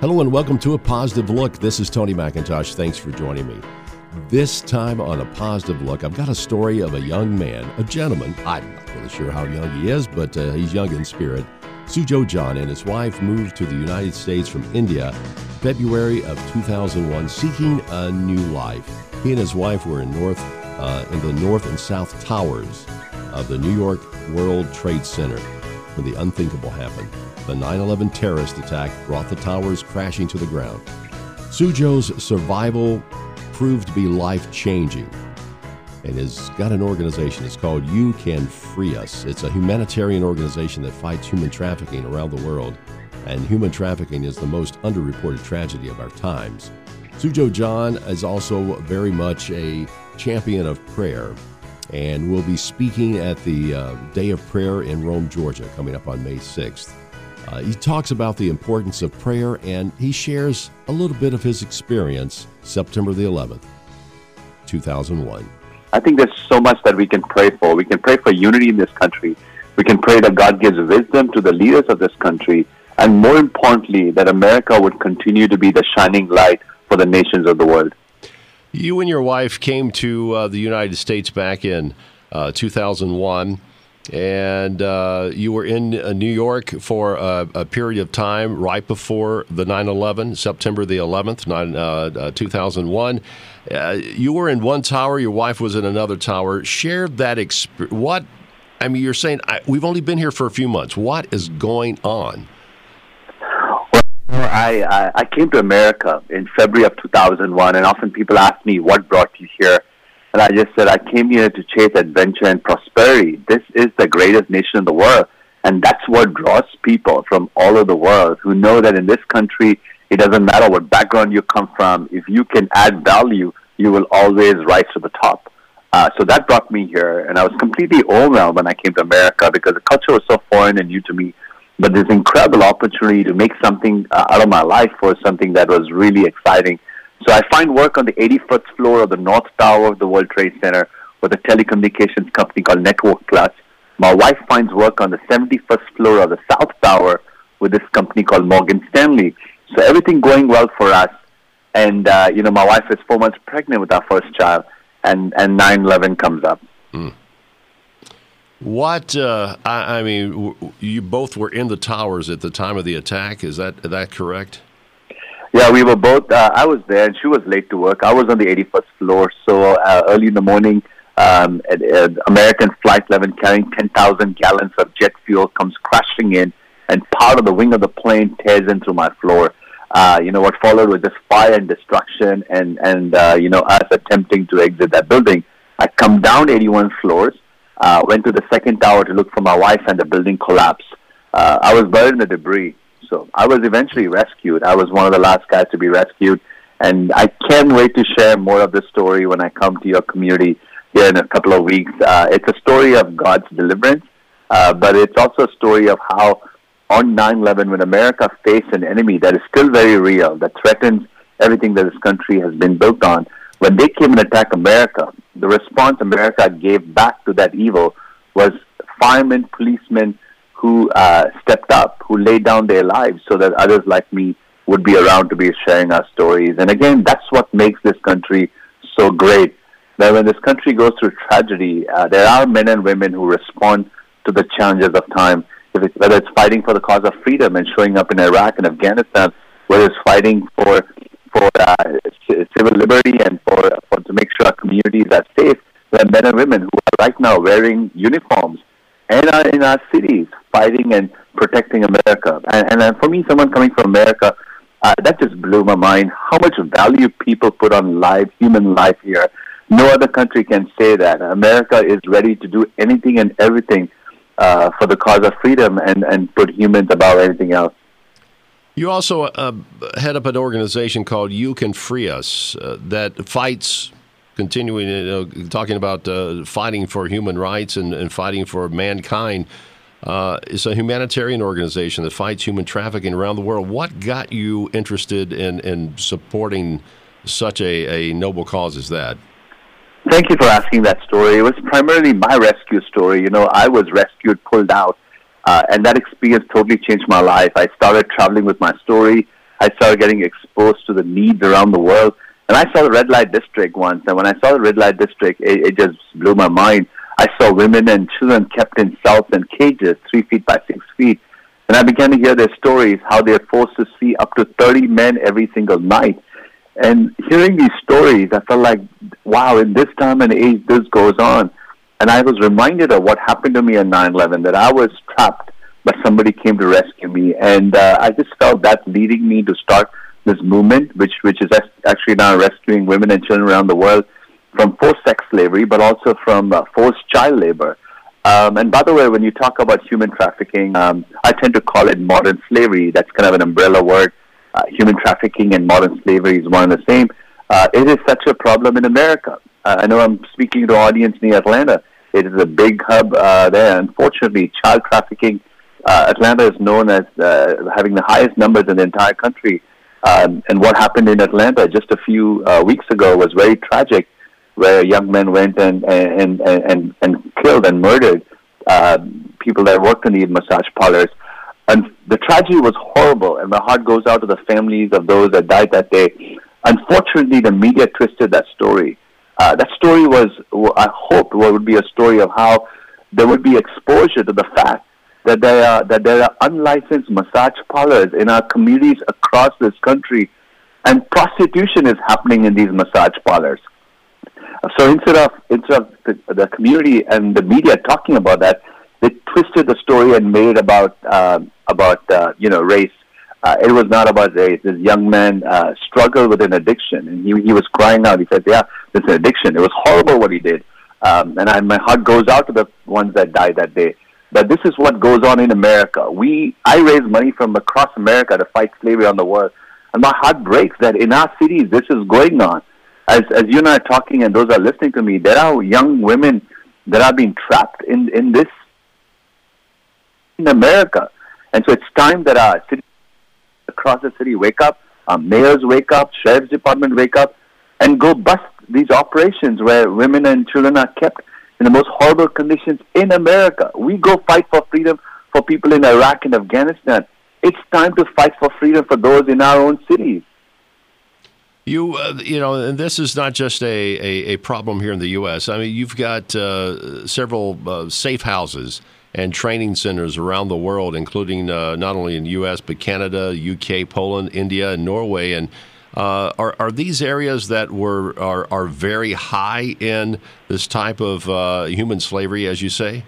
Hello and welcome to A Positive Look. This is Tony McIntosh. Thanks for joining me. This time on A Positive Look, I've got a story of a young man, a gentleman. I'm not really sure how young he is, but uh, he's young in spirit. Sujo John and his wife moved to the United States from India February of 2001 seeking a new life. He and his wife were in north uh, in the north and south towers of the New York World Trade Center when the unthinkable happened. The 9 11 terrorist attack brought the towers crashing to the ground. Sujo's survival proved to be life changing and has got an organization. It's called You Can Free Us. It's a humanitarian organization that fights human trafficking around the world, and human trafficking is the most underreported tragedy of our times. Sujo John is also very much a champion of prayer and will be speaking at the uh, Day of Prayer in Rome, Georgia, coming up on May 6th. Uh, he talks about the importance of prayer and he shares a little bit of his experience September the 11th, 2001. I think there's so much that we can pray for. We can pray for unity in this country. We can pray that God gives wisdom to the leaders of this country. And more importantly, that America would continue to be the shining light for the nations of the world. You and your wife came to uh, the United States back in uh, 2001 and uh, you were in uh, New York for a, a, period of time right before the 9/11, September the 11th, nine, uh, uh 2001. Uh, you were in one tower, your wife was in another tower. Shared that experience. What? I mean, you're saying I, we've only been here for a few months. What is going on? Well, I, I came to America in February of 2001, and often people ask me what brought you here. And I just said, I came here to chase adventure and prosperity. This is the greatest nation in the world. And that's what draws people from all over the world who know that in this country, it doesn't matter what background you come from. If you can add value, you will always rise to the top. Uh, so that brought me here. And I was completely overwhelmed when I came to America because the culture was so foreign and new to me. But this incredible opportunity to make something uh, out of my life was something that was really exciting so I find work on the 81st floor of the North Tower of the World Trade Center with a telecommunications company called Network Plus. My wife finds work on the 71st floor of the South Tower with this company called Morgan Stanley. So everything going well for us. And, uh, you know, my wife is four months pregnant with our first child, and, and 9-11 comes up. Mm. What uh, I, I, mean, w- you both were in the towers at the time of the attack. Is that that correct? Yeah, we were both. Uh, I was there, and she was late to work. I was on the 81st floor, so uh, early in the morning, um, at, at American Flight 11 carrying 10,000 gallons of jet fuel comes crashing in, and part of the wing of the plane tears in through my floor. Uh, you know what followed was just fire and destruction, and and uh, you know us attempting to exit that building. I come down 81 floors, uh, went to the second tower to look for my wife, and the building collapsed. Uh, I was buried in the debris. So I was eventually rescued. I was one of the last guys to be rescued. And I can't wait to share more of the story when I come to your community here in a couple of weeks. Uh, it's a story of God's deliverance, uh, but it's also a story of how on 9-11, when America faced an enemy that is still very real, that threatens everything that this country has been built on, when they came and attacked America, the response America gave back to that evil was firemen, policemen, who uh, stepped up, who laid down their lives so that others like me would be around to be sharing our stories. And again, that's what makes this country so great. That when this country goes through tragedy, uh, there are men and women who respond to the challenges of time. It, whether it's fighting for the cause of freedom and showing up in Iraq and Afghanistan, whether it's fighting for for uh, civil liberty and for, for to make sure our communities are safe, there are men and women who are right now wearing uniforms and are in our cities fighting and protecting America. And, and for me, someone coming from America, uh, that just blew my mind. How much value people put on life, human life here. No other country can say that. America is ready to do anything and everything uh, for the cause of freedom and, and put humans above anything else. You also uh, head up an organization called You Can Free Us uh, that fights continuing, you know, talking about uh, fighting for human rights and, and fighting for mankind. Uh, it's a humanitarian organization that fights human trafficking around the world. What got you interested in, in supporting such a, a noble cause as that? Thank you for asking that story. It was primarily my rescue story. You know, I was rescued, pulled out, uh, and that experience totally changed my life. I started traveling with my story. I started getting exposed to the needs around the world. And I saw the red light district once, and when I saw the red light district, it, it just blew my mind. I saw women and children kept in cells and cages, three feet by six feet. And I began to hear their stories, how they're forced to see up to 30 men every single night. And hearing these stories, I felt like, wow, in this time and age, this goes on. And I was reminded of what happened to me on 9 11, that I was trapped, but somebody came to rescue me. And uh, I just felt that leading me to start this movement, which, which is actually now rescuing women and children around the world from forced sex slavery, but also from uh, forced child labor. Um, and by the way, when you talk about human trafficking, um, I tend to call it modern slavery. That's kind of an umbrella word. Uh, human trafficking and modern slavery is one and the same. Uh, it is such a problem in America. Uh, I know I'm speaking to an audience near Atlanta. It is a big hub uh, there. Unfortunately, child trafficking, uh, Atlanta is known as having the highest numbers in the entire country. Um, and what happened in Atlanta just a few weeks ago was very tragic where young men went and and and and, killed and murdered uh, people that worked in these massage parlors. And the tragedy was horrible, and my heart goes out to the families of those that died that day. Unfortunately, the media twisted that story. Uh, that story was, I hoped, what would be a story of how there would be exposure to the fact that there are that there are unlicensed massage parlors in our communities across this country, and prostitution is happening in these massage parlors. So instead of instead of the, the community and the media talking about that, they twisted the story and made about uh, about uh, you know race. Uh, it was not about race. This young man uh, struggled with an addiction, and he he was crying out. He said, "Yeah, it's an addiction. It was horrible what he did." Um, and I, my heart goes out to the ones that died that day. But this is what goes on in America. We I raise money from across America to fight slavery on the world, and my heart breaks that in our cities this is going on as as you and I are talking, and those are listening to me, there are young women that are being trapped in in this in America, and so it's time that our city across the city wake up, our mayors wake up, sheriff's department wake up, and go bust these operations where women and children are kept in the most horrible conditions in America. We go fight for freedom for people in Iraq and Afghanistan. It's time to fight for freedom for those in our own cities. You, uh, you know, and this is not just a, a, a, problem here in the U.S. I mean, you've got uh, several uh, safe houses and training centers around the world, including uh, not only in the U.S. but Canada, U.K., Poland, India, and Norway. And uh, are are these areas that were are are very high in this type of uh, human slavery, as you say?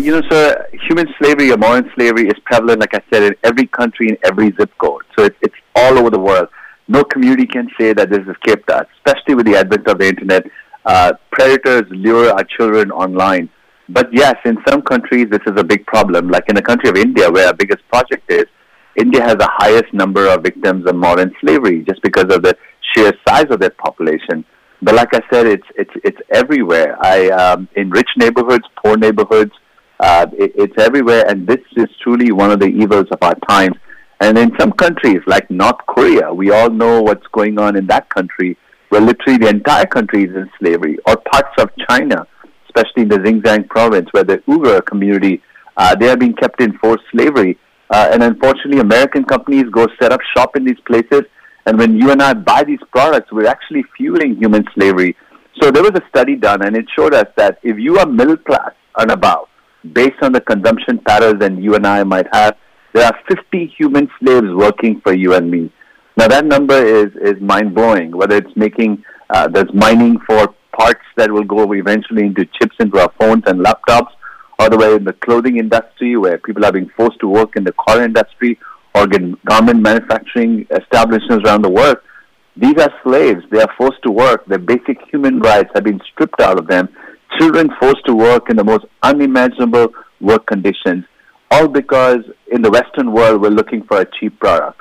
you know, sir, human slavery or modern slavery is prevalent, like I said, in every country, in every zip code. So it's, it's all over the world no community can say that this escaped us, especially with the advent of the internet. Uh, predators lure our children online. But yes, in some countries, this is a big problem. Like in the country of India, where our biggest project is, India has the highest number of victims of modern slavery just because of the sheer size of their population. But like I said, it's it's it's everywhere. I um, in rich neighborhoods, poor neighborhoods, uh, it, it's everywhere, and this is truly one of the evils of our times. And in some countries, like North Korea, we all know what's going on in that country, where literally the entire country is in slavery, or parts of China, especially in the Xinjiang province, where the Uyghur community, uh, they are being kept in forced slavery. Uh, and unfortunately, American companies go set up shop in these places. And when you and I buy these products, we're actually fueling human slavery. So there was a study done, and it showed us that if you are middle class and above, based on the consumption patterns that you and I might have, there are 50 human slaves working for you and me. Now that number is, is mind blowing, whether it's making, uh, there's mining for parts that will go eventually into chips into our phones and laptops, or the way in the clothing industry where people are being forced to work in the car industry or garment manufacturing establishments around the world. These are slaves. They are forced to work. Their basic human rights have been stripped out of them. Children forced to work in the most unimaginable work conditions all because in the Western world we're looking for a cheap product.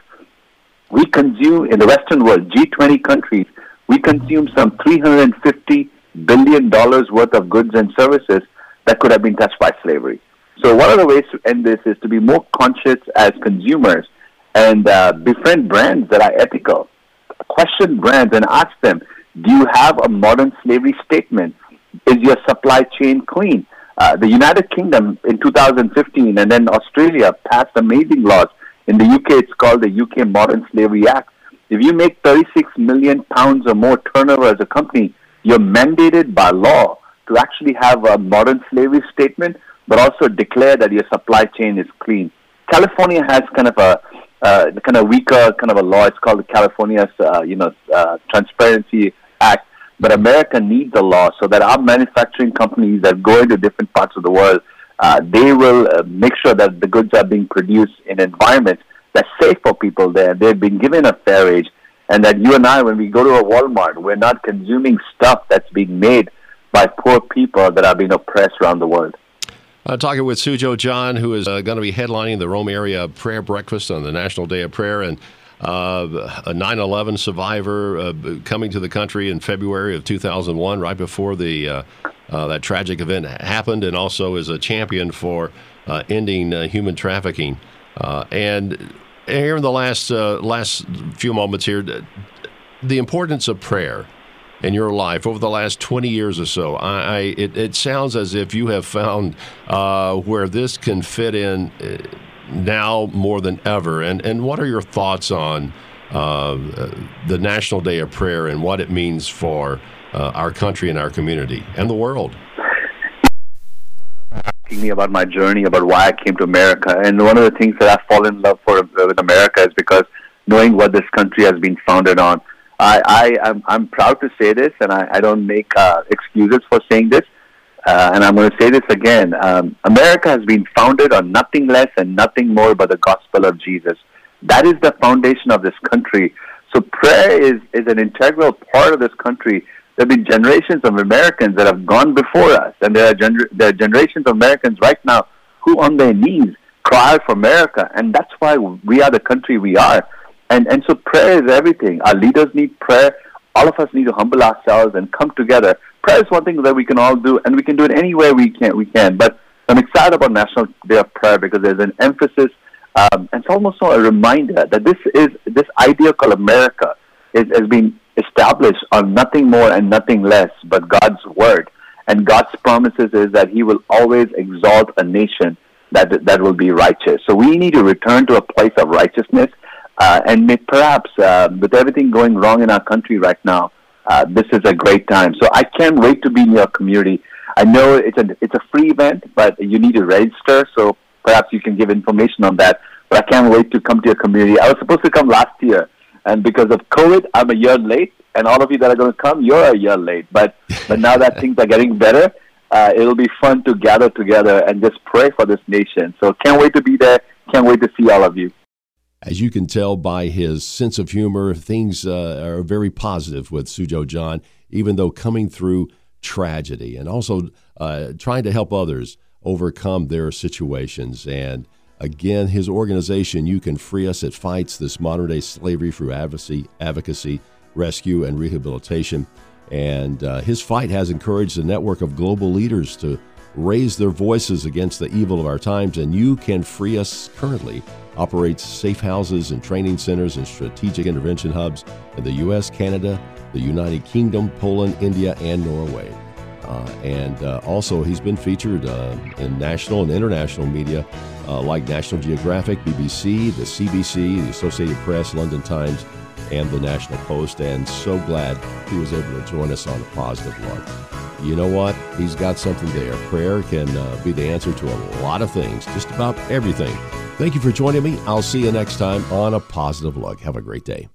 We consume, in the Western world, G20 countries, we consume some $350 billion worth of goods and services that could have been touched by slavery. So one of the ways to end this is to be more conscious as consumers and uh, befriend brands that are ethical. Question brands and ask them, do you have a modern slavery statement? Is your supply chain clean? Uh, the United Kingdom in 2015 and then Australia passed amazing laws In the UK, it's called the UK Modern Slavery Act. If you make 36 million pounds or more turnover as a company, you're mandated by law to actually have a modern slavery statement, but also declare that your supply chain is clean. California has kind of a uh, kind of weaker kind of a law. It's called the California, uh, you know, uh, Transparency Act. But America needs a law so that our manufacturing companies that go into different parts of the world, uh, they will uh, make sure that the goods are being produced in environments that's safe for people there. They've been given a fair age, and that you and I, when we go to a Walmart, we're not consuming stuff that's being made by poor people that are being oppressed around the world. Uh, talking with Sujo John, who is uh, going to be headlining the Rome area prayer breakfast on the National Day of Prayer, and uh, a 9 11 survivor uh, coming to the country in February of 2001, right before the uh, uh, that tragic event happened, and also is a champion for ending human trafficking. and here in the last last few moments here, the importance of prayer in your life over the last 20 years or so. I, I it, it, sounds as if you have found uh, where this can fit in uh, now more than ever. And, and what are your thoughts on uh, the National Day of Prayer and what it means for uh, our country and our community and the world? Asking me about my journey, about why I came to America, and one of the things that I fall in love for with America is because knowing what this country has been founded on I, I I'm, I'm proud to say this, and I, I don't make uh, excuses for saying this. Uh, and I'm going to say this again. Um, America has been founded on nothing less and nothing more but the gospel of Jesus. That is the foundation of this country. So prayer is, is an integral part of this country. There have been generations of Americans that have gone before us, and there are, gener- there are generations of Americans right now who, on their knees, cry for America, and that's why we are the country we are. And, and so prayer is everything. Our leaders need prayer. All of us need to humble ourselves and come together. Prayer is one thing that we can all do, and we can do it anywhere we can. We can. But I'm excited about National Day of Prayer because there's an emphasis, um, and it's almost a reminder that this is this idea called America is, has been established on nothing more and nothing less but God's word. And God's promises is that He will always exalt a nation that that will be righteous. So we need to return to a place of righteousness uh, and may, perhaps uh, with everything going wrong in our country right now, uh, this is a great time. So I can't wait to be in your community. I know it's a it's a free event, but you need to register. So perhaps you can give information on that. But I can't wait to come to your community. I was supposed to come last year, and because of COVID, I'm a year late. And all of you that are going to come, you're a year late. But but now that things are getting better, uh, it'll be fun to gather together and just pray for this nation. So can't wait to be there. Can't wait to see all of you. As you can tell by his sense of humor, things uh, are very positive with Sujo John, even though coming through tragedy and also uh, trying to help others overcome their situations. And again, his organization, You Can Free Us, it fights this modern day slavery through advocacy, advocacy, rescue, and rehabilitation. And uh, his fight has encouraged a network of global leaders to raise their voices against the evil of our times. And You Can Free Us currently operates safe houses and training centers and strategic intervention hubs in the U.S., Canada, the United Kingdom, Poland, India, and Norway. Uh, and uh, also, he's been featured uh, in national and international media uh, like National Geographic, BBC, the CBC, the Associated Press, London Times, and the National Post. And so glad he was able to join us on a positive look. You know what? He's got something there. Prayer can uh, be the answer to a lot of things, just about everything. Thank you for joining me. I'll see you next time on A Positive Look. Have a great day.